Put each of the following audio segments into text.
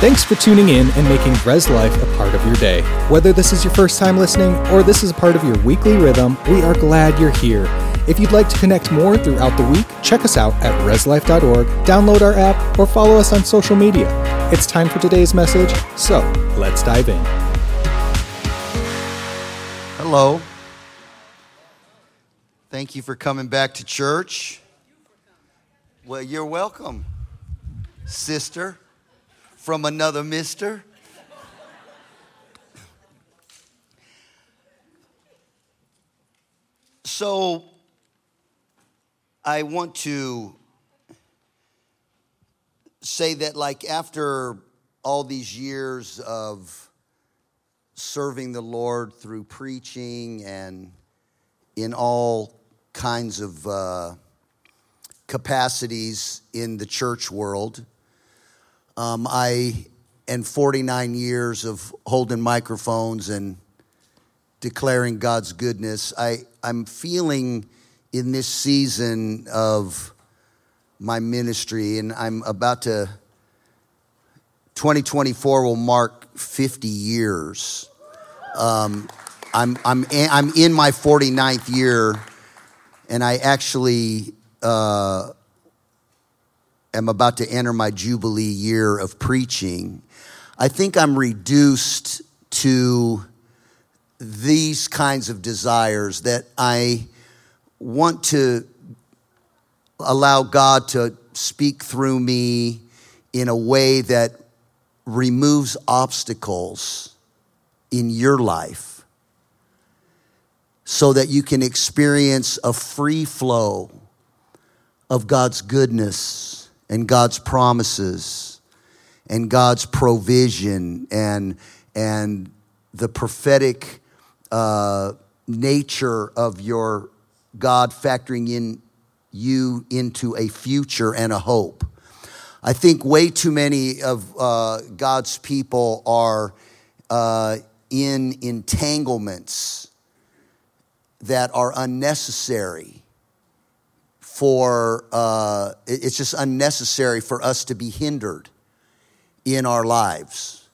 Thanks for tuning in and making Res Life a part of your day. Whether this is your first time listening or this is a part of your weekly rhythm, we are glad you're here. If you'd like to connect more throughout the week, check us out at reslife.org, download our app, or follow us on social media. It's time for today's message, so let's dive in. Hello. Thank you for coming back to church. Well, you're welcome, sister from another mister. So, I want to say that, like, after all these years of serving the Lord through preaching and in all kinds of uh, capacities in the church world, um, I, in 49 years of holding microphones and declaring God's goodness, I, I'm feeling in this season of my ministry, and I'm about to, 2024 will mark 50 years. Um, I'm, I'm, I'm in my 49th year, and I actually uh, am about to enter my Jubilee year of preaching, I think I'm reduced to these kinds of desires that I want to allow God to speak through me in a way that removes obstacles in your life so that you can experience a free flow of God's goodness and God's promises and God's provision and, and the prophetic uh, nature of your God factoring in you into a future and a hope. I think way too many of uh, God's people are uh, in entanglements that are unnecessary for uh, it's just unnecessary for us to be hindered in our lives.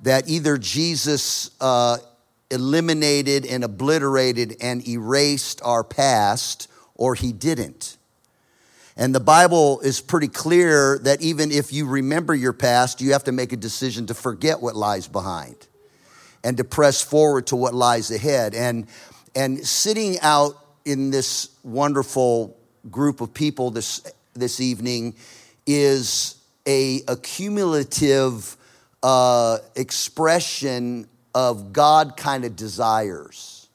That either Jesus uh, eliminated and obliterated and erased our past, or he didn't. And the Bible is pretty clear that even if you remember your past, you have to make a decision to forget what lies behind and to press forward to what lies ahead. And, and sitting out in this wonderful group of people this, this evening is a accumulative uh, expression of God kind of desires.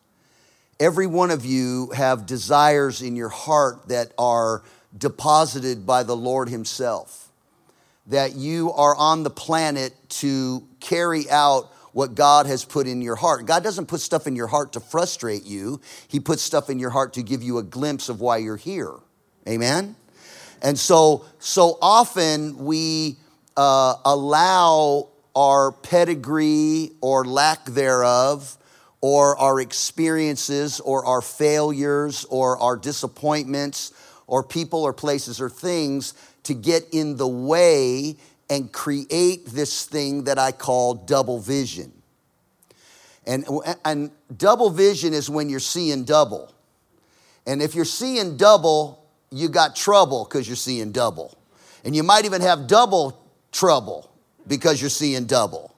Every one of you have desires in your heart that are deposited by the Lord Himself. That you are on the planet to carry out what God has put in your heart. God doesn't put stuff in your heart to frustrate you, He puts stuff in your heart to give you a glimpse of why you're here. Amen? And so, so often we uh, allow our pedigree or lack thereof, or our experiences, or our failures, or our disappointments, or people, or places, or things to get in the way and create this thing that I call double vision. And, and double vision is when you're seeing double. And if you're seeing double, you got trouble because you're seeing double. And you might even have double trouble because you're seeing double.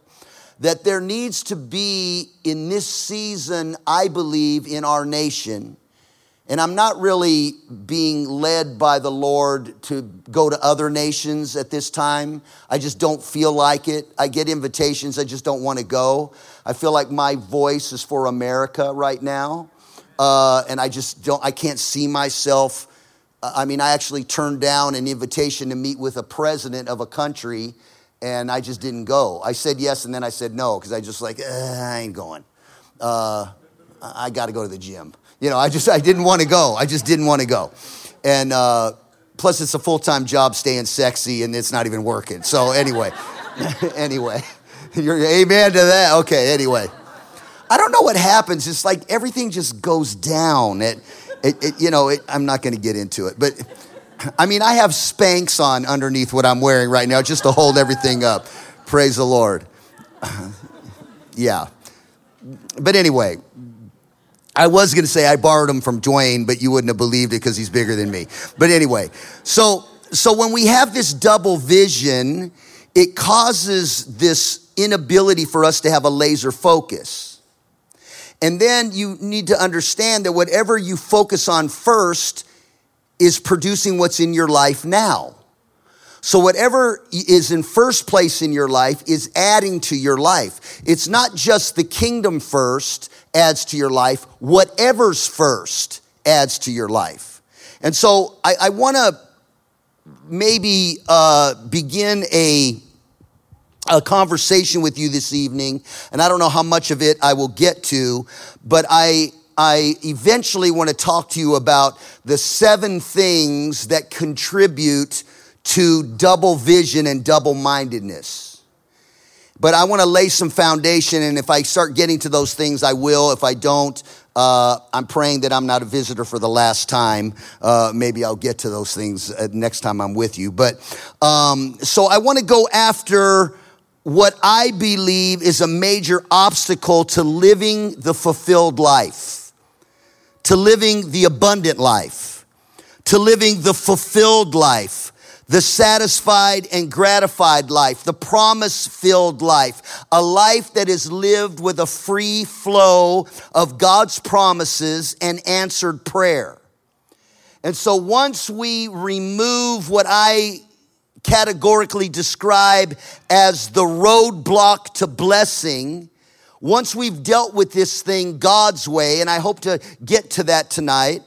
That there needs to be in this season, I believe, in our nation, and I'm not really being led by the Lord to go to other nations at this time. I just don't feel like it. I get invitations, I just don't want to go. I feel like my voice is for America right now. Uh, and I just don't, I can't see myself. I mean, I actually turned down an invitation to meet with a president of a country, and I just didn't go. I said yes, and then I said no, because I just like, I ain't going. Uh, I got to go to the gym. You know, I just, I didn't want to go. I just didn't want to go. And uh, plus, it's a full time job staying sexy and it's not even working. So, anyway, anyway, you're amen to that? Okay, anyway. I don't know what happens. It's like everything just goes down. It, it, it you know, it, I'm not going to get into it, but I mean, I have Spanx on underneath what I'm wearing right now just to hold everything up. Praise the Lord. yeah. But anyway, I was going to say I borrowed them from Duane, but you wouldn't have believed it because he's bigger than me. But anyway, so so when we have this double vision, it causes this inability for us to have a laser focus. And then you need to understand that whatever you focus on first is producing what's in your life now. So, whatever is in first place in your life is adding to your life. It's not just the kingdom first adds to your life, whatever's first adds to your life. And so, I, I want to maybe uh, begin a a conversation with you this evening, and I don't know how much of it I will get to, but I I eventually want to talk to you about the seven things that contribute to double vision and double mindedness. But I want to lay some foundation, and if I start getting to those things, I will. If I don't, uh, I'm praying that I'm not a visitor for the last time. Uh, maybe I'll get to those things uh, next time I'm with you. But um, so I want to go after what I believe is a major obstacle to living the fulfilled life, to living the abundant life, to living the fulfilled life the satisfied and gratified life, the promise filled life, a life that is lived with a free flow of God's promises and answered prayer. And so once we remove what I categorically describe as the roadblock to blessing, once we've dealt with this thing God's way, and I hope to get to that tonight,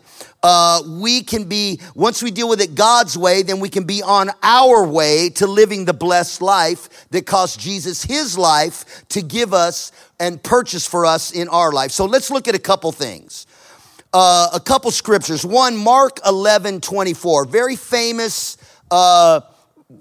uh, we can be, once we deal with it God's way, then we can be on our way to living the blessed life that cost Jesus his life to give us and purchase for us in our life. So let's look at a couple things. Uh, a couple scriptures. One, Mark 11 24, very famous uh,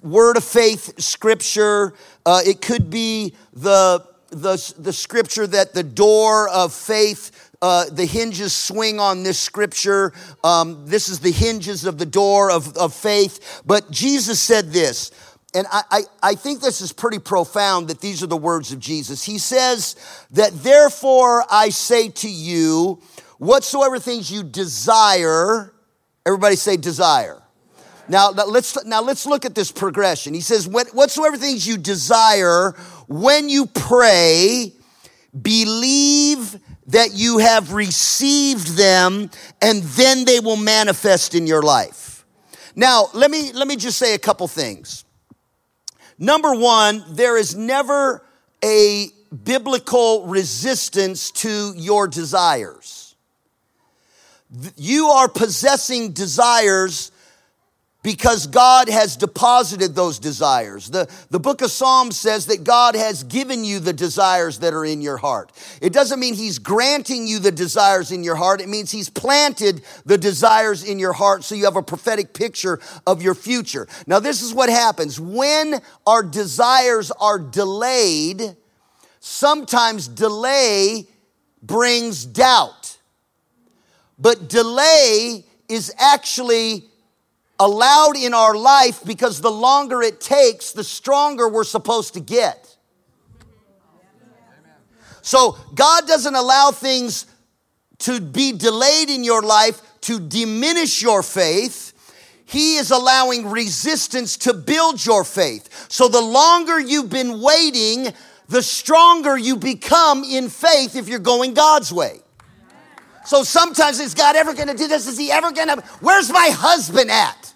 word of faith scripture. Uh, it could be the, the, the scripture that the door of faith uh, the hinges swing on this scripture. Um, this is the hinges of the door of, of faith. But Jesus said this, and I, I, I think this is pretty profound that these are the words of Jesus. He says that, therefore, I say to you, whatsoever things you desire, everybody say desire. Now, let's, now let's look at this progression. He says, whatsoever things you desire when you pray, believe that you have received them and then they will manifest in your life. Now, let me, let me just say a couple things. Number one, there is never a biblical resistance to your desires. You are possessing desires because God has deposited those desires. The, the book of Psalms says that God has given you the desires that are in your heart. It doesn't mean He's granting you the desires in your heart, it means He's planted the desires in your heart so you have a prophetic picture of your future. Now, this is what happens when our desires are delayed, sometimes delay brings doubt. But delay is actually allowed in our life because the longer it takes, the stronger we're supposed to get. So God doesn't allow things to be delayed in your life to diminish your faith. He is allowing resistance to build your faith. So the longer you've been waiting, the stronger you become in faith if you're going God's way. So sometimes is God ever gonna do this? Is he ever gonna, where's my husband at?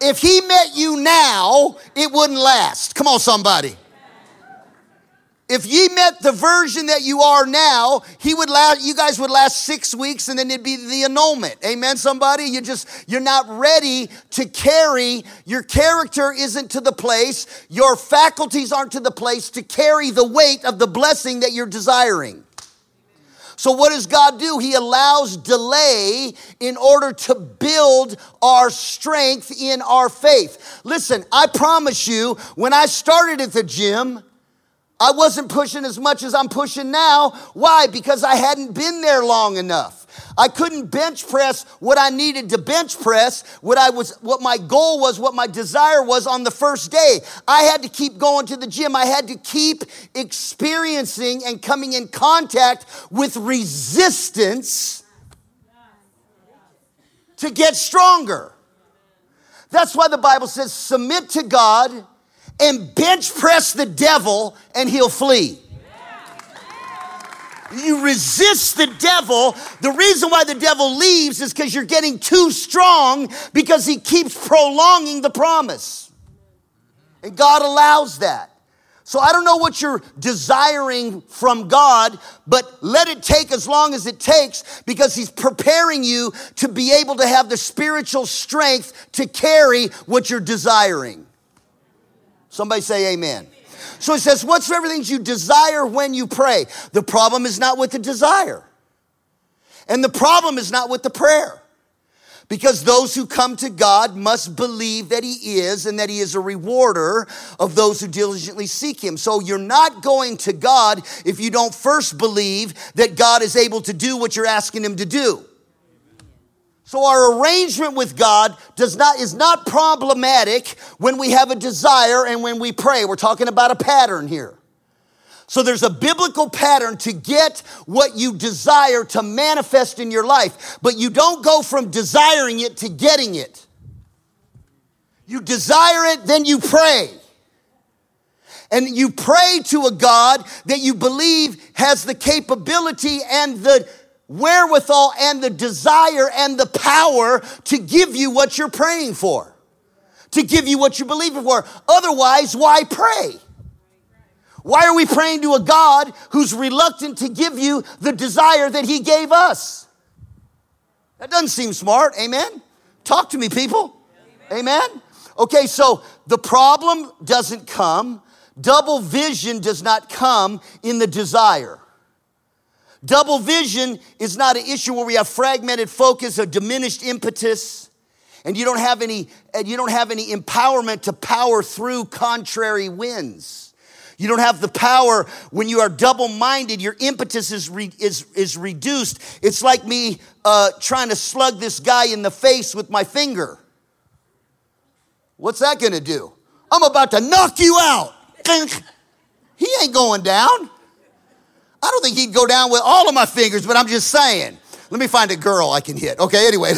if he met you now, it wouldn't last. Come on, somebody. If ye met the version that you are now, he would last, you guys would last six weeks and then it'd be the annulment. Amen, somebody? You just, you're not ready to carry, your character isn't to the place, your faculties aren't to the place to carry the weight of the blessing that you're desiring. So, what does God do? He allows delay in order to build our strength in our faith. Listen, I promise you, when I started at the gym, I wasn't pushing as much as I'm pushing now. Why? Because I hadn't been there long enough. I couldn't bench press what I needed to bench press, what I was what my goal was, what my desire was on the first day. I had to keep going to the gym. I had to keep experiencing and coming in contact with resistance to get stronger. That's why the Bible says submit to God and bench press the devil and he'll flee. You resist the devil. The reason why the devil leaves is because you're getting too strong because he keeps prolonging the promise. And God allows that. So I don't know what you're desiring from God, but let it take as long as it takes because He's preparing you to be able to have the spiritual strength to carry what you're desiring. Somebody say amen. So it says, whatsoever things you desire when you pray. The problem is not with the desire. And the problem is not with the prayer. Because those who come to God must believe that He is and that He is a rewarder of those who diligently seek Him. So you're not going to God if you don't first believe that God is able to do what you're asking Him to do. So our arrangement with God does not, is not problematic when we have a desire and when we pray. We're talking about a pattern here. So there's a biblical pattern to get what you desire to manifest in your life, but you don't go from desiring it to getting it. You desire it, then you pray. And you pray to a God that you believe has the capability and the wherewithal and the desire and the power to give you what you're praying for, to give you what you're believing for. Otherwise, why pray? Why are we praying to a God who's reluctant to give you the desire that He gave us? That doesn't seem smart. Amen? Talk to me, people. Amen? Okay, so the problem doesn't come, double vision does not come in the desire. Double vision is not an issue where we have fragmented focus or diminished impetus and you don't have any you don't have any empowerment to power through contrary winds. You don't have the power when you are double minded, your impetus is, re, is, is reduced. It's like me uh, trying to slug this guy in the face with my finger. What's that gonna do? I'm about to knock you out. He ain't going down. I don't think he'd go down with all of my fingers, but I'm just saying. Let me find a girl I can hit. Okay, anyway.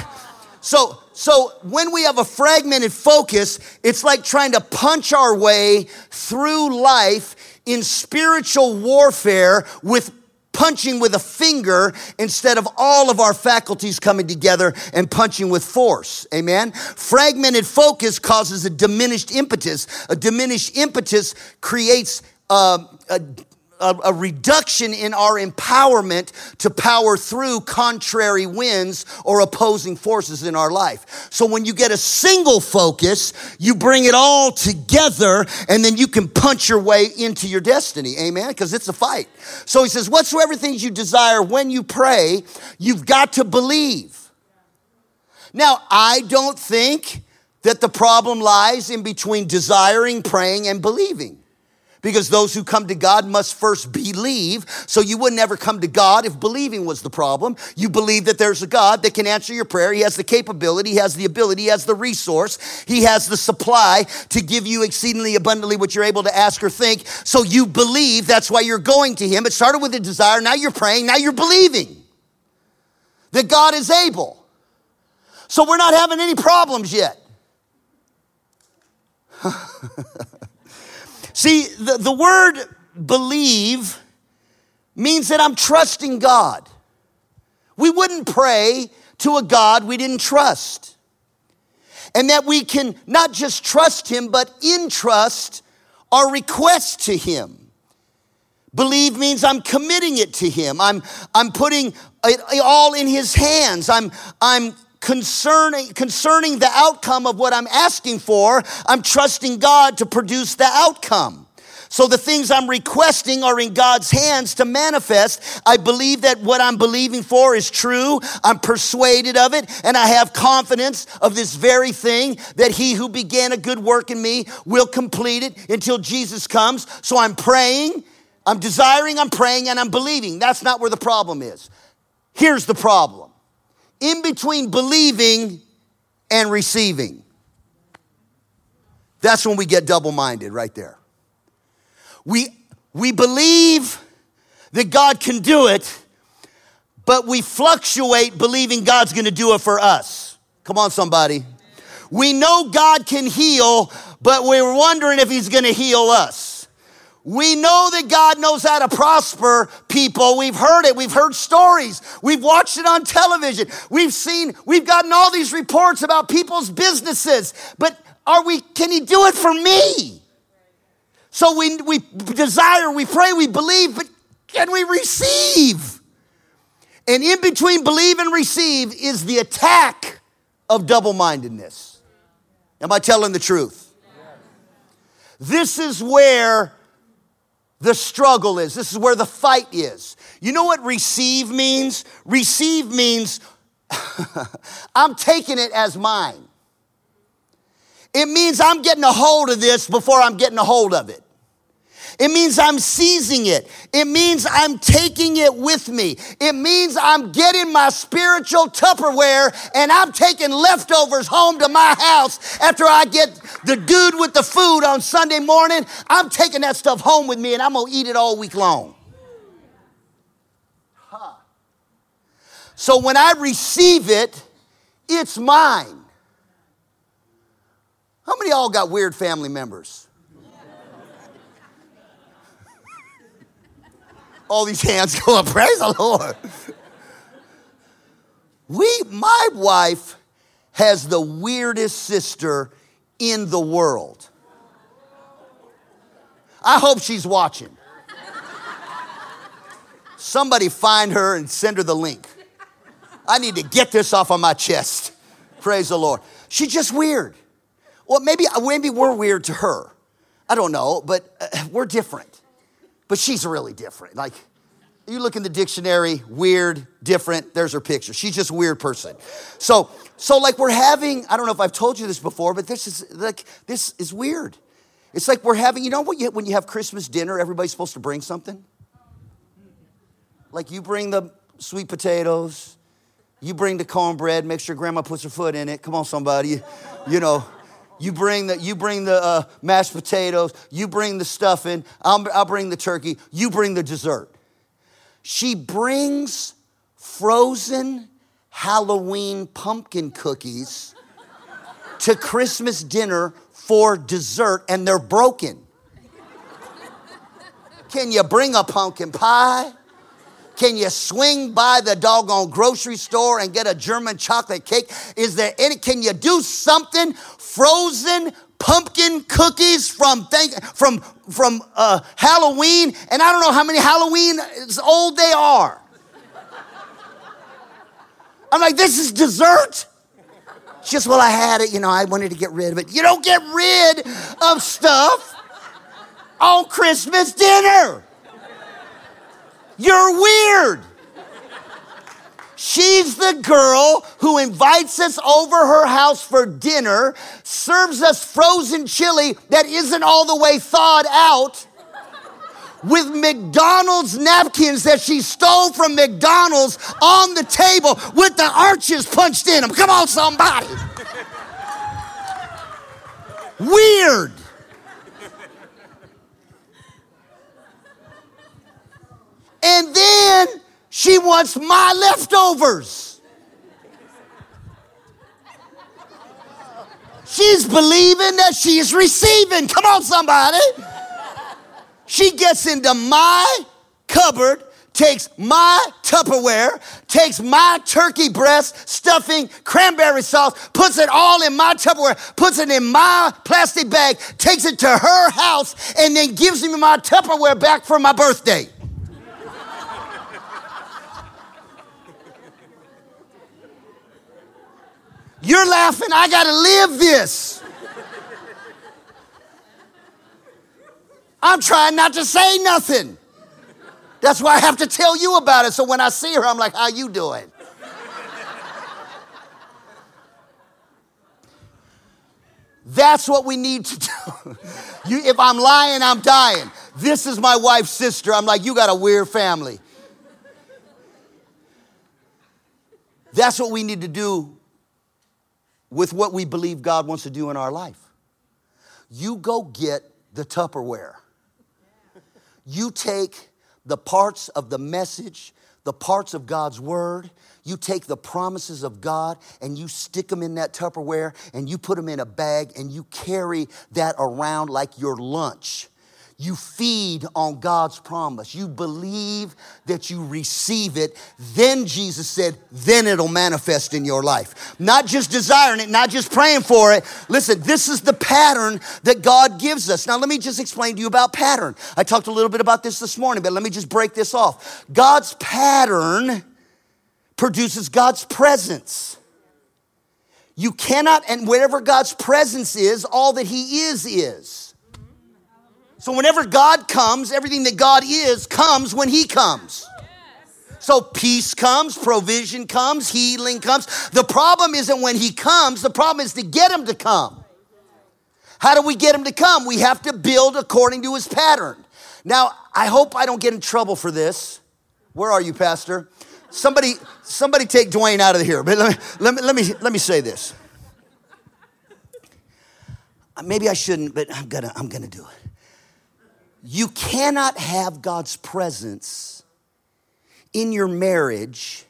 so, so when we have a fragmented focus, it's like trying to punch our way through life in spiritual warfare with punching with a finger instead of all of our faculties coming together and punching with force. Amen. Fragmented focus causes a diminished impetus. A diminished impetus creates uh, a a, a, reduction in our empowerment to power through contrary winds or opposing forces in our life. So when you get a single focus, you bring it all together and then you can punch your way into your destiny. Amen? Because it's a fight. So he says, whatsoever things you desire when you pray, you've got to believe. Now, I don't think that the problem lies in between desiring, praying, and believing because those who come to God must first believe. So you would never come to God if believing was the problem. You believe that there's a God that can answer your prayer. He has the capability, He has the ability, He has the resource, He has the supply to give you exceedingly abundantly what you're able to ask or think. So you believe. That's why you're going to Him. It started with a desire. Now you're praying. Now you're believing that God is able. So we're not having any problems yet. See, the, the word believe means that I'm trusting God. We wouldn't pray to a God we didn't trust. And that we can not just trust Him, but entrust our request to Him. Believe means I'm committing it to Him. I'm, I'm putting it all in His hands. I'm, I'm concerning, concerning the outcome of what I'm asking for, I'm trusting God to produce the outcome. So the things I'm requesting are in God's hands to manifest. I believe that what I'm believing for is true. I'm persuaded of it and I have confidence of this very thing that he who began a good work in me will complete it until Jesus comes. So I'm praying, I'm desiring, I'm praying and I'm believing. That's not where the problem is. Here's the problem in between believing and receiving. That's when we get double minded right there. We, we believe that God can do it, but we fluctuate believing God's gonna do it for us. Come on, somebody. We know God can heal, but we're wondering if He's gonna heal us. We know that God knows how to prosper people. We've heard it. We've heard stories. We've watched it on television. We've seen, we've gotten all these reports about people's businesses. But are we, can He do it for me? So we, we desire, we pray, we believe, but can we receive? And in between believe and receive is the attack of double mindedness. Am I telling the truth? This is where the struggle is. This is where the fight is. You know what receive means? Receive means I'm taking it as mine. It means I'm getting a hold of this before I'm getting a hold of it. It means I'm seizing it. It means I'm taking it with me. It means I'm getting my spiritual Tupperware and I'm taking leftovers home to my house after I get the dude with the food on Sunday morning. I'm taking that stuff home with me and I'm going to eat it all week long. So when I receive it, it's mine. How many y'all got weird family members? All these hands go up. Praise the Lord. We, my wife has the weirdest sister in the world. I hope she's watching. Somebody find her and send her the link. I need to get this off of my chest. Praise the Lord. She's just weird. Well, maybe, maybe we're weird to her. I don't know, but uh, we're different. But she's really different. Like, you look in the dictionary, weird, different, there's her picture. She's just a weird person. So, so like we're having, I don't know if I've told you this before, but this is like, this is weird. It's like we're having, you know what you, when you have Christmas dinner, everybody's supposed to bring something? Like you bring the sweet potatoes, you bring the cornbread, make sure grandma puts her foot in it. Come on, somebody. You, you know, you bring the, you bring the uh, mashed potatoes, you bring the stuffing, I'll, I'll bring the turkey, you bring the dessert. She brings frozen Halloween pumpkin cookies to Christmas dinner for dessert, and they're broken. Can you bring a pumpkin pie? Can you swing by the doggone grocery store and get a German chocolate cake? Is there any, can you do something? Frozen pumpkin cookies from thank, from from uh, Halloween, and I don't know how many Halloween is old they are. I'm like, this is dessert. just well, I had it, you know. I wanted to get rid of it. You don't get rid of stuff on Christmas dinner. You're weird. She's the girl who invites us over her house for dinner, serves us frozen chili that isn't all the way thawed out, with McDonald's napkins that she stole from McDonald's on the table with the arches punched in them. Come on, somebody. Weird. And then she wants my leftovers. She's believing that she's receiving. Come on, somebody. She gets into my cupboard, takes my Tupperware, takes my turkey breast, stuffing, cranberry sauce, puts it all in my Tupperware, puts it in my plastic bag, takes it to her house, and then gives me my Tupperware back for my birthday. You're laughing, I gotta live this. I'm trying not to say nothing. That's why I have to tell you about it. So when I see her, I'm like, how you doing? That's what we need to do. You, if I'm lying, I'm dying. This is my wife's sister. I'm like, you got a weird family. That's what we need to do with what we believe God wants to do in our life. You go get the Tupperware. You take the parts of the message, the parts of God's word, you take the promises of God and you stick them in that Tupperware and you put them in a bag and you carry that around like your lunch. You feed on God's promise. You believe that you receive it. Then Jesus said, then it'll manifest in your life. Not just desiring it, not just praying for it. Listen, this is the pattern that God gives us. Now, let me just explain to you about pattern. I talked a little bit about this this morning, but let me just break this off. God's pattern produces God's presence. You cannot, and wherever God's presence is, all that He is, is. So whenever God comes, everything that God is comes when He comes. So peace comes, provision comes, healing comes. The problem isn't when He comes, the problem is to get Him to come. How do we get Him to come? We have to build according to His pattern. Now, I hope I don't get in trouble for this. Where are you, Pastor? Somebody, somebody take Duane out of here. But let me, let me, let me, let me say this. Maybe I shouldn't, but I'm gonna, I'm gonna do it. You cannot have God's presence in your marriage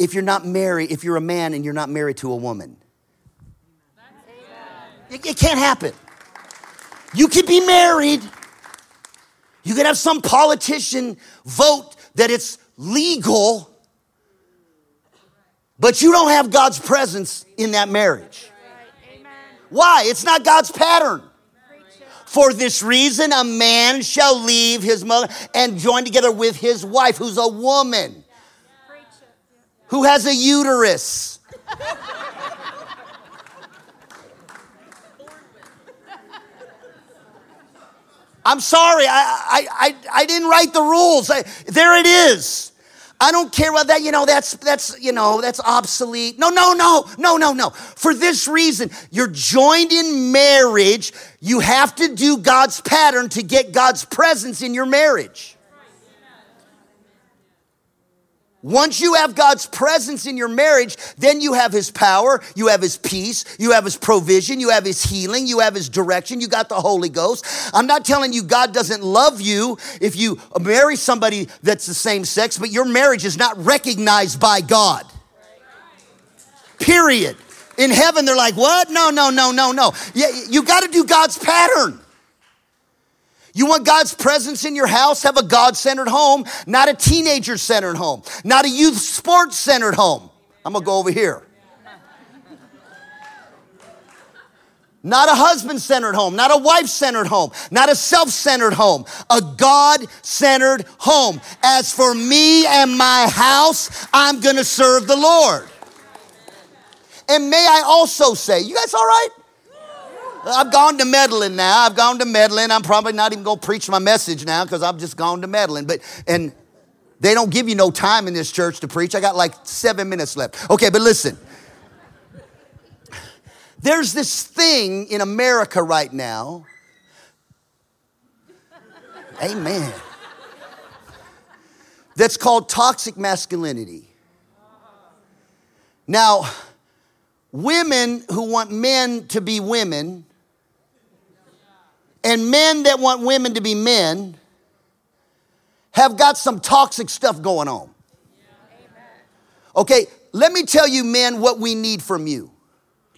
if you're not married, if you're a man and you're not married to a woman. It, it can't happen. You can be married. You can have some politician vote that it's legal, but you don't have God's presence in that marriage. Why? It's not God's pattern. For this reason, a man shall leave his mother and join together with his wife, who's a woman, who has a uterus. I'm sorry, I, I, I, I didn't write the rules. I, there it is. I don't care about that, you know, that's, that's, you know, that's obsolete. No, no, no, no, no, no. For this reason, you're joined in marriage. You have to do God's pattern to get God's presence in your marriage. Once you have God's presence in your marriage, then you have His power, you have His peace, you have His provision, you have His healing, you have His direction, you got the Holy Ghost. I'm not telling you God doesn't love you if you marry somebody that's the same sex, but your marriage is not recognized by God. Period. In heaven, they're like, what? No, no, no, no, no. Yeah, you got to do God's pattern. You want God's presence in your house? Have a God centered home, not a teenager centered home, not a youth sports centered home. I'm gonna go over here. Not a husband centered home, not a wife centered home, not a self centered home, a God centered home. As for me and my house, I'm gonna serve the Lord. And may I also say, you guys all right? I've gone to meddling now. I've gone to meddling. I'm probably not even going to preach my message now because I've just gone to meddling. But, and they don't give you no time in this church to preach. I got like seven minutes left. Okay, but listen. There's this thing in America right now. Amen. That's called toxic masculinity. Now, women who want men to be women and men that want women to be men have got some toxic stuff going on. Okay, let me tell you, men, what we need from you.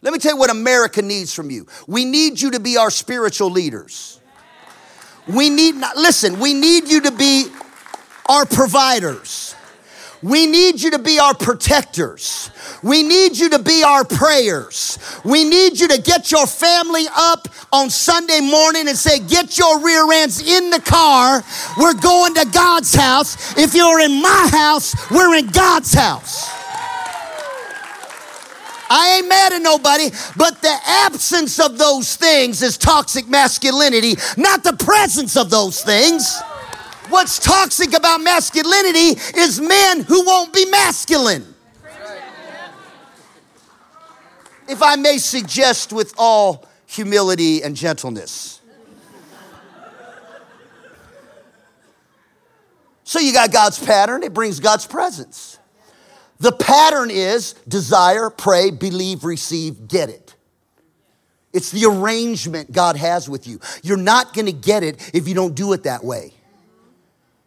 Let me tell you what America needs from you. We need you to be our spiritual leaders. We need, not, listen, we need you to be our providers. We need you to be our protectors. We need you to be our prayers. We need you to get your family up on Sunday morning and say, Get your rear ends in the car. We're going to God's house. If you're in my house, we're in God's house. I ain't mad at nobody, but the absence of those things is toxic masculinity, not the presence of those things. What's toxic about masculinity is men who won't be masculine. If I may suggest with all humility and gentleness. So you got God's pattern, it brings God's presence. The pattern is desire, pray, believe, receive, get it. It's the arrangement God has with you. You're not gonna get it if you don't do it that way.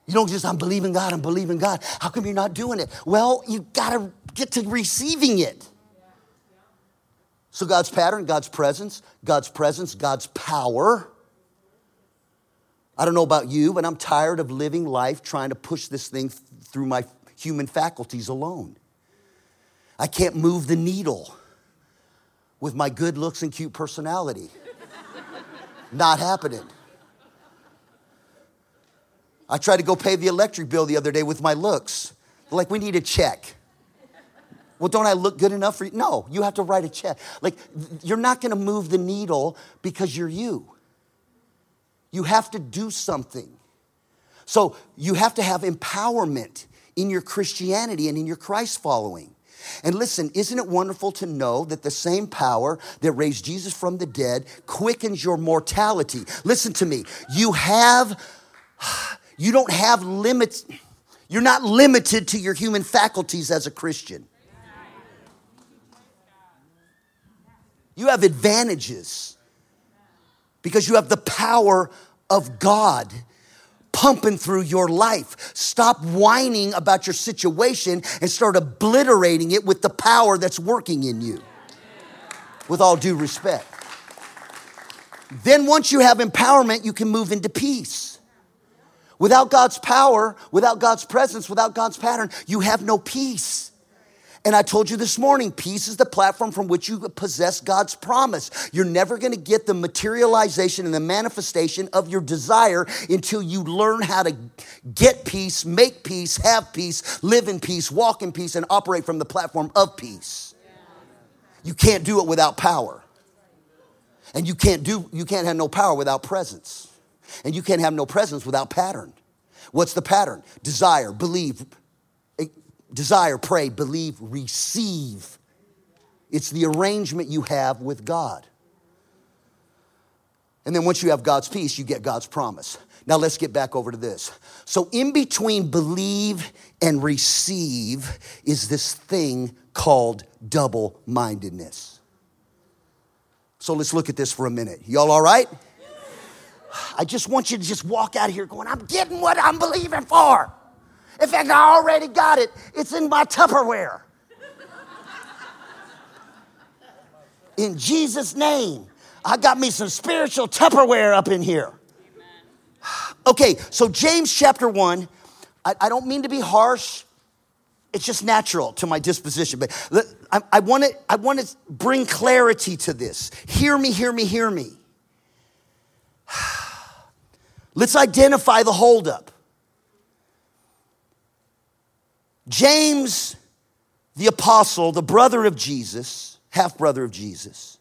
You don't just, I'm believing God, I'm believing God. How come you're not doing it? Well, you gotta get to receiving it. So, God's pattern, God's presence, God's presence, God's power. I don't know about you, but I'm tired of living life trying to push this thing through my human faculties alone. I can't move the needle with my good looks and cute personality. Not happening. I tried to go pay the electric bill the other day with my looks. They're like, we need a check. Well, don't I look good enough for you? No, you have to write a check. Like, you're not gonna move the needle because you're you. You have to do something. So, you have to have empowerment in your Christianity and in your Christ following. And listen, isn't it wonderful to know that the same power that raised Jesus from the dead quickens your mortality? Listen to me. You have, you don't have limits. You're not limited to your human faculties as a Christian. You have advantages because you have the power of God pumping through your life. Stop whining about your situation and start obliterating it with the power that's working in you. With all due respect. Then, once you have empowerment, you can move into peace. Without God's power, without God's presence, without God's pattern, you have no peace. And I told you this morning, peace is the platform from which you possess God's promise. You're never gonna get the materialization and the manifestation of your desire until you learn how to get peace, make peace, have peace, live in peace, walk in peace, and operate from the platform of peace. You can't do it without power. And you can't do you can't have no power without presence. And you can't have no presence without pattern. What's the pattern? Desire, believe, eh, desire, pray, believe, receive. It's the arrangement you have with God. And then once you have God's peace, you get God's promise. Now let's get back over to this. So, in between believe and receive is this thing called double mindedness. So, let's look at this for a minute. Y'all all right? I just want you to just walk out of here going, I'm getting what I'm believing for. In fact, I already got it. It's in my Tupperware. In Jesus' name, I got me some spiritual Tupperware up in here. Okay, so James chapter 1, I, I don't mean to be harsh. It's just natural to my disposition. But I, I want to I want to bring clarity to this. Hear me, hear me, hear me. Let's identify the holdup. James, the apostle, the brother of Jesus, half brother of Jesus,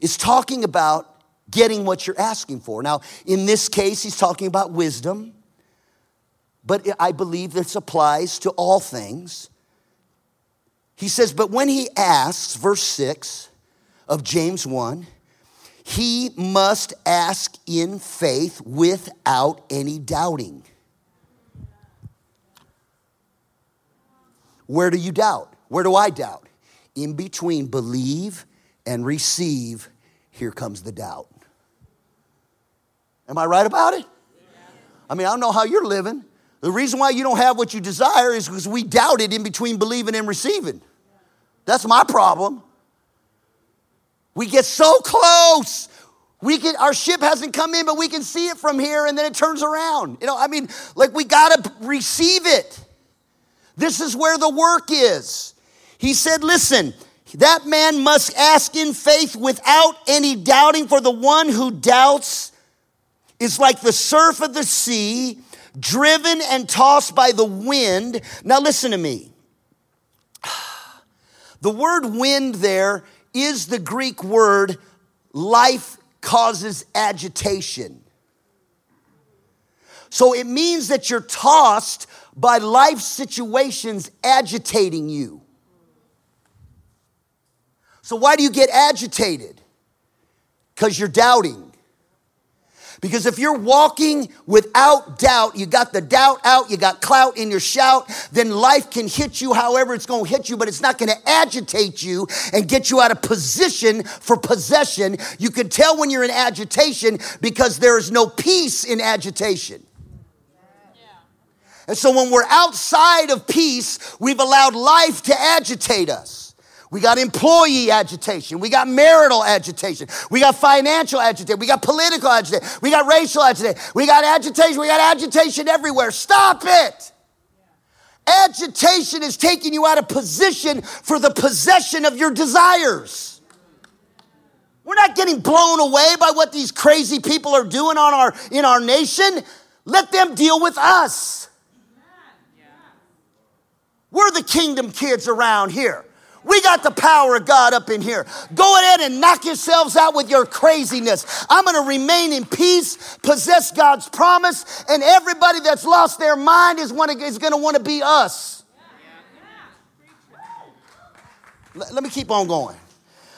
is talking about getting what you're asking for. Now, in this case, he's talking about wisdom, but I believe this applies to all things. He says, But when he asks, verse 6 of James 1, he must ask in faith without any doubting. Where do you doubt? Where do I doubt? In between believe and receive, here comes the doubt. Am I right about it? I mean, I don't know how you're living. The reason why you don't have what you desire is because we doubted in between believing and receiving. That's my problem. We get so close. We can, our ship hasn't come in, but we can see it from here and then it turns around. You know, I mean, like we got to receive it. This is where the work is. He said, Listen, that man must ask in faith without any doubting, for the one who doubts is like the surf of the sea, driven and tossed by the wind. Now, listen to me. The word wind there is the Greek word life causes agitation. So it means that you're tossed by life situations agitating you. So, why do you get agitated? Because you're doubting. Because if you're walking without doubt, you got the doubt out, you got clout in your shout, then life can hit you however it's going to hit you, but it's not going to agitate you and get you out of position for possession. You can tell when you're in agitation because there is no peace in agitation. And so when we're outside of peace, we've allowed life to agitate us. We got employee agitation. We got marital agitation. We got financial agitation. We got political agitation. We got racial agitation. We got agitation. We got agitation everywhere. Stop it. Agitation is taking you out of position for the possession of your desires. We're not getting blown away by what these crazy people are doing on our, in our nation. Let them deal with us. We're the kingdom kids around here. We got the power of God up in here. Go ahead and knock yourselves out with your craziness. I'm going to remain in peace, possess God's promise, and everybody that's lost their mind is, is going to want to be us. Let, let me keep on going.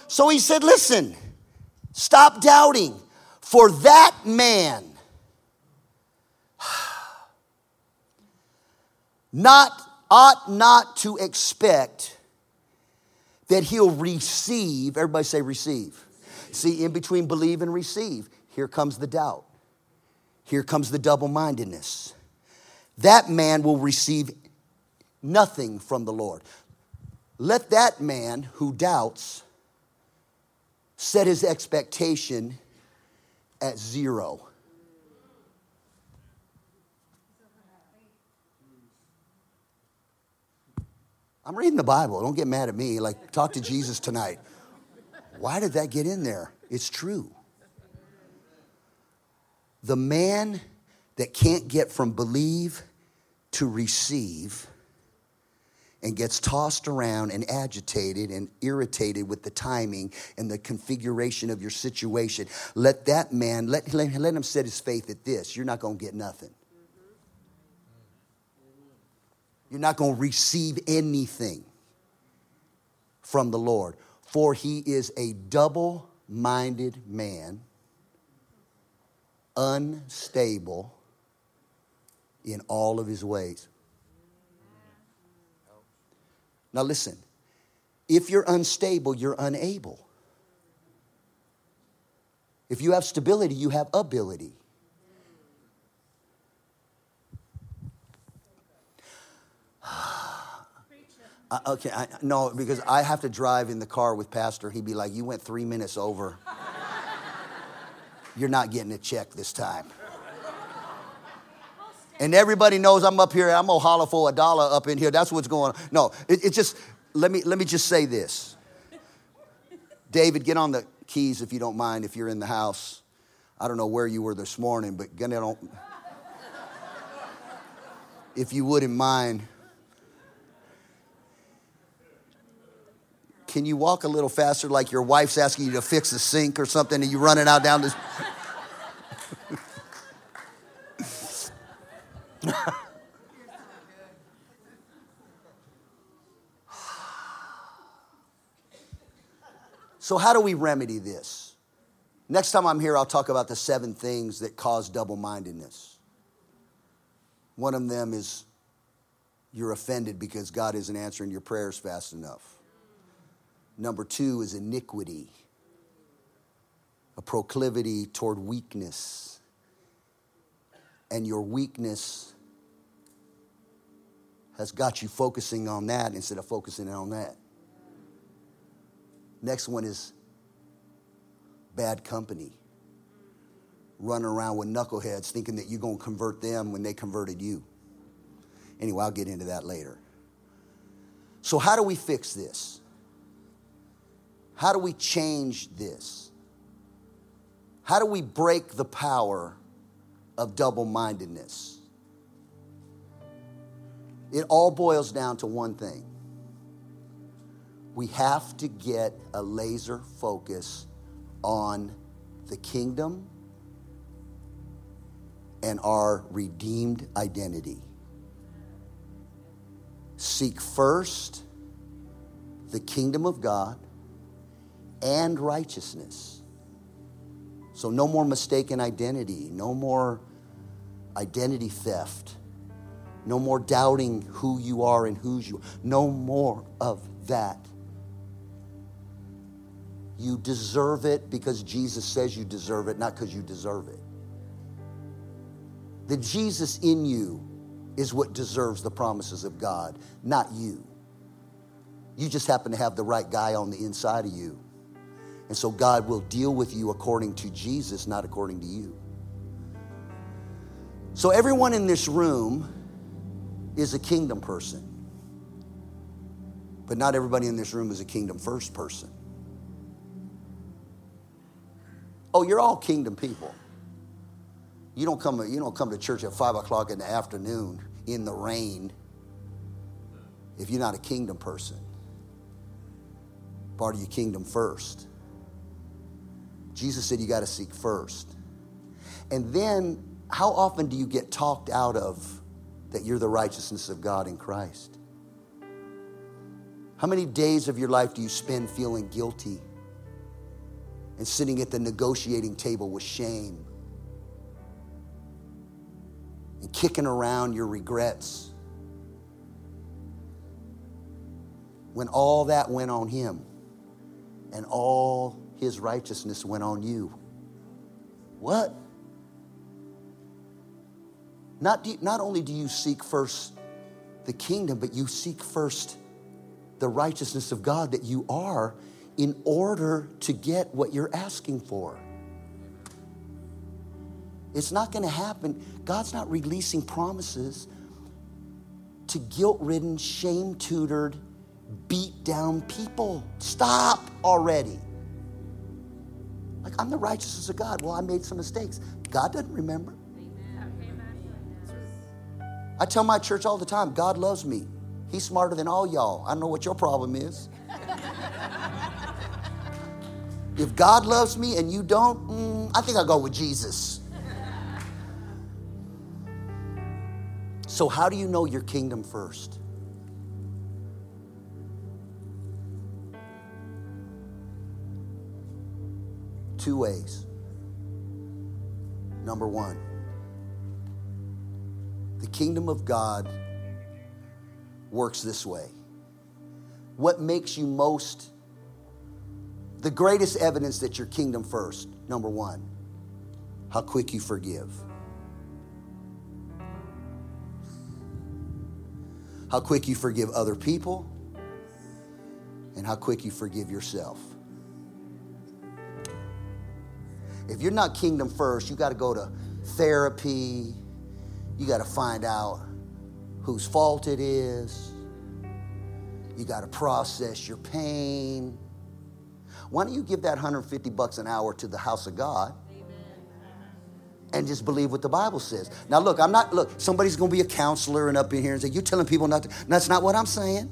So he said, Listen, stop doubting, for that man, not ought not to expect that he'll receive. Everybody say receive. See, in between believe and receive, here comes the doubt. Here comes the double mindedness. That man will receive nothing from the Lord. Let that man who doubts set his expectation at zero. I'm reading the Bible. Don't get mad at me. Like, talk to Jesus tonight. Why did that get in there? It's true. The man that can't get from believe to receive and gets tossed around and agitated and irritated with the timing and the configuration of your situation, let that man, let, let, let him set his faith at this. You're not going to get nothing. You're not going to receive anything from the Lord, for he is a double minded man, unstable in all of his ways. Now, listen if you're unstable, you're unable. If you have stability, you have ability. Okay, I, no, because I have to drive in the car with Pastor. He'd be like, You went three minutes over. You're not getting a check this time. And everybody knows I'm up here. I'm gonna holler for a dollar up in here. That's what's going on. No, it, it just let me let me just say this. David, get on the keys if you don't mind. If you're in the house, I don't know where you were this morning, but. If you wouldn't mind Can you walk a little faster like your wife's asking you to fix the sink or something and you're running out down this? so, how do we remedy this? Next time I'm here, I'll talk about the seven things that cause double mindedness. One of them is you're offended because God isn't answering your prayers fast enough. Number two is iniquity, a proclivity toward weakness. And your weakness has got you focusing on that instead of focusing on that. Next one is bad company. Running around with knuckleheads thinking that you're going to convert them when they converted you. Anyway, I'll get into that later. So, how do we fix this? How do we change this? How do we break the power of double mindedness? It all boils down to one thing. We have to get a laser focus on the kingdom and our redeemed identity. Seek first the kingdom of God and righteousness. So, no more mistaken identity, no more identity theft, no more doubting who you are and whose you are, no more of that. You deserve it because Jesus says you deserve it, not because you deserve it. The Jesus in you is what deserves the promises of God, not you. You just happen to have the right guy on the inside of you. And so God will deal with you according to Jesus, not according to you. So everyone in this room is a kingdom person. But not everybody in this room is a kingdom first person. Oh, you're all kingdom people. You don't come, you don't come to church at five o'clock in the afternoon in the rain if you're not a kingdom person. Part of your kingdom first. Jesus said you got to seek first. And then, how often do you get talked out of that you're the righteousness of God in Christ? How many days of your life do you spend feeling guilty and sitting at the negotiating table with shame and kicking around your regrets when all that went on Him and all His righteousness went on you? What? Not, do, not only do you seek first the kingdom, but you seek first the righteousness of God that you are in order to get what you're asking for. It's not going to happen. God's not releasing promises to guilt ridden, shame tutored, beat down people. Stop already. Like, I'm the righteousness of God. Well, I made some mistakes. God doesn't remember. I tell my church all the time God loves me. He's smarter than all y'all. I don't know what your problem is. if God loves me and you don't, mm, I think I'll go with Jesus. So, how do you know your kingdom first? Two ways. Number one, the kingdom of God works this way. What makes you most, the greatest evidence that your kingdom first, number one, how quick you forgive. How quick you forgive other people, and how quick you forgive yourself. If you're not kingdom first, you got to go to therapy, you got to find out whose fault it is. You got to process your pain. Why don't you give that 150 bucks an hour to the house of God? and just believe what the Bible says. Now, look, I'm not, look, somebody's gonna be a counselor and up in here and say, You're telling people not to. That's not what I'm saying.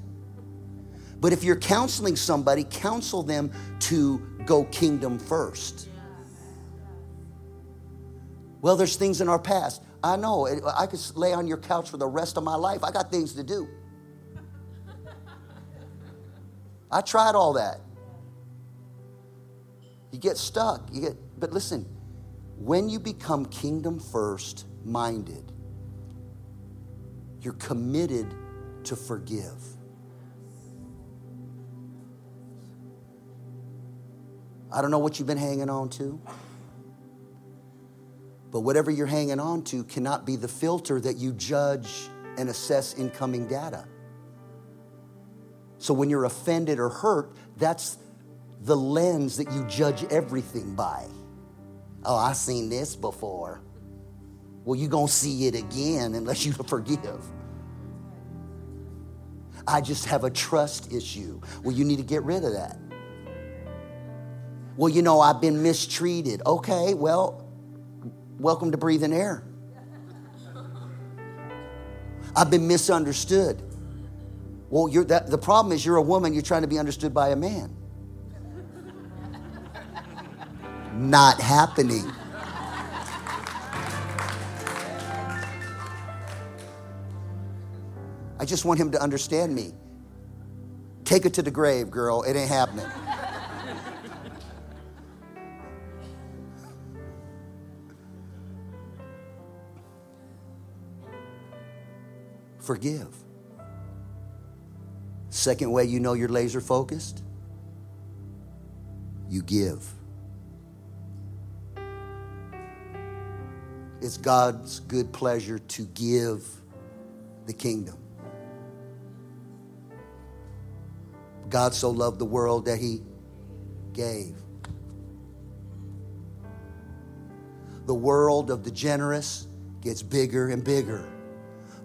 But if you're counseling somebody, counsel them to go kingdom first. Well, there's things in our past. I know. I could lay on your couch for the rest of my life. I got things to do. I tried all that. You get stuck. You get, but listen, when you become kingdom first minded, you're committed to forgive. I don't know what you've been hanging on to. But whatever you're hanging on to cannot be the filter that you judge and assess incoming data. So when you're offended or hurt, that's the lens that you judge everything by. Oh, I've seen this before. Well, you're going to see it again unless you forgive. I just have a trust issue. Well, you need to get rid of that. Well, you know, I've been mistreated. Okay, well, Welcome to breathing air. I've been misunderstood. Well, that, the problem is you're a woman, you're trying to be understood by a man. Not happening. I just want him to understand me. Take it to the grave, girl. It ain't happening. Forgive. Second way you know you're laser focused you give. It's God's good pleasure to give the kingdom. God so loved the world that he gave. The world of the generous gets bigger and bigger.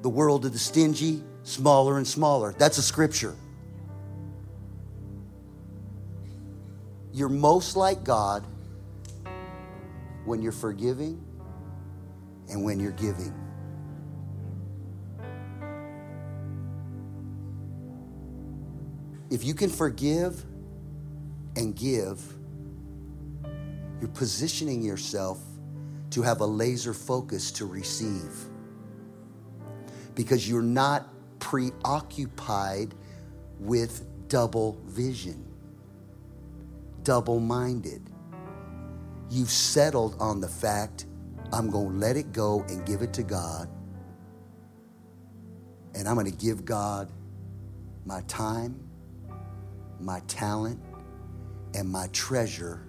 The world of the stingy, smaller and smaller. That's a scripture. You're most like God when you're forgiving and when you're giving. If you can forgive and give, you're positioning yourself to have a laser focus to receive because you're not preoccupied with double vision, double minded. You've settled on the fact I'm going to let it go and give it to God. And I'm going to give God my time, my talent, and my treasure.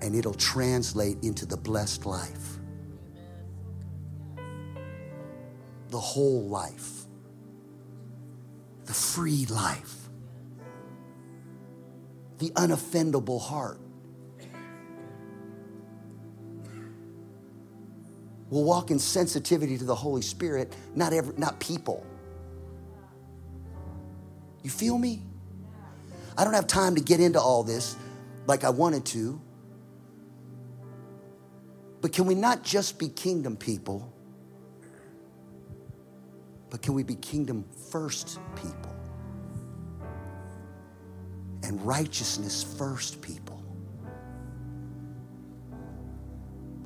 And it'll translate into the blessed life. The whole life. The free life. The unoffendable heart. We'll walk in sensitivity to the Holy Spirit, not, every, not people. You feel me? I don't have time to get into all this like I wanted to. But can we not just be kingdom people, but can we be kingdom first people? And righteousness first people?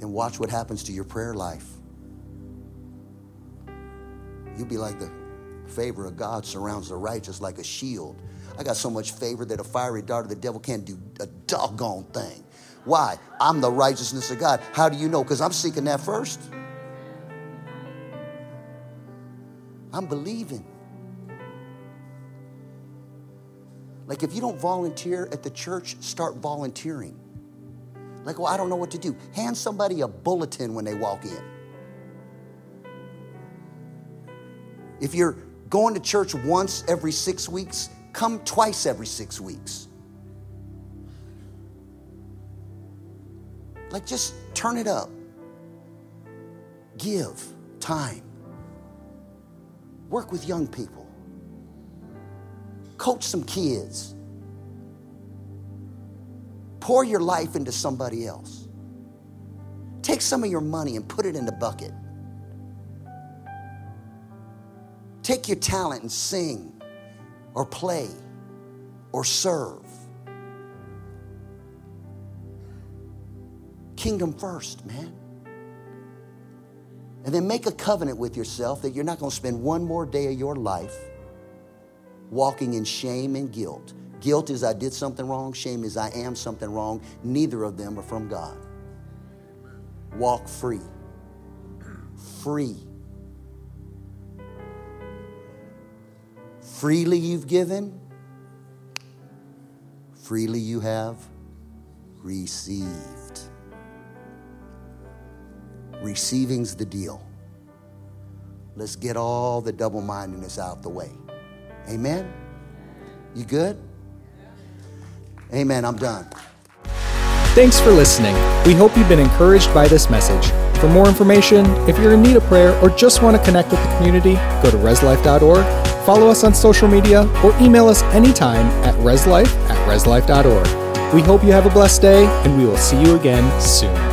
then watch what happens to your prayer life. You'll be like the favor of God surrounds the righteous like a shield. I got so much favor that a fiery dart of the devil can't do a doggone thing. Why? I'm the righteousness of God. How do you know? Because I'm seeking that first. I'm believing. Like if you don't volunteer at the church, start volunteering. Like, well, I don't know what to do. Hand somebody a bulletin when they walk in. If you're going to church once every six weeks, come twice every six weeks. Like, just turn it up. Give time. Work with young people. Coach some kids. Pour your life into somebody else. Take some of your money and put it in the bucket. Take your talent and sing or play or serve. Kingdom first, man. And then make a covenant with yourself that you're not going to spend one more day of your life walking in shame and guilt. Guilt is I did something wrong. Shame is I am something wrong. Neither of them are from God. Walk free. Free. Freely you've given, freely you have received. Receiving's the deal. Let's get all the double mindedness out the way. Amen? You good? Amen. I'm done. Thanks for listening. We hope you've been encouraged by this message. For more information, if you're in need of prayer or just want to connect with the community, go to reslife.org, follow us on social media, or email us anytime at reslife at reslife.org. We hope you have a blessed day, and we will see you again soon.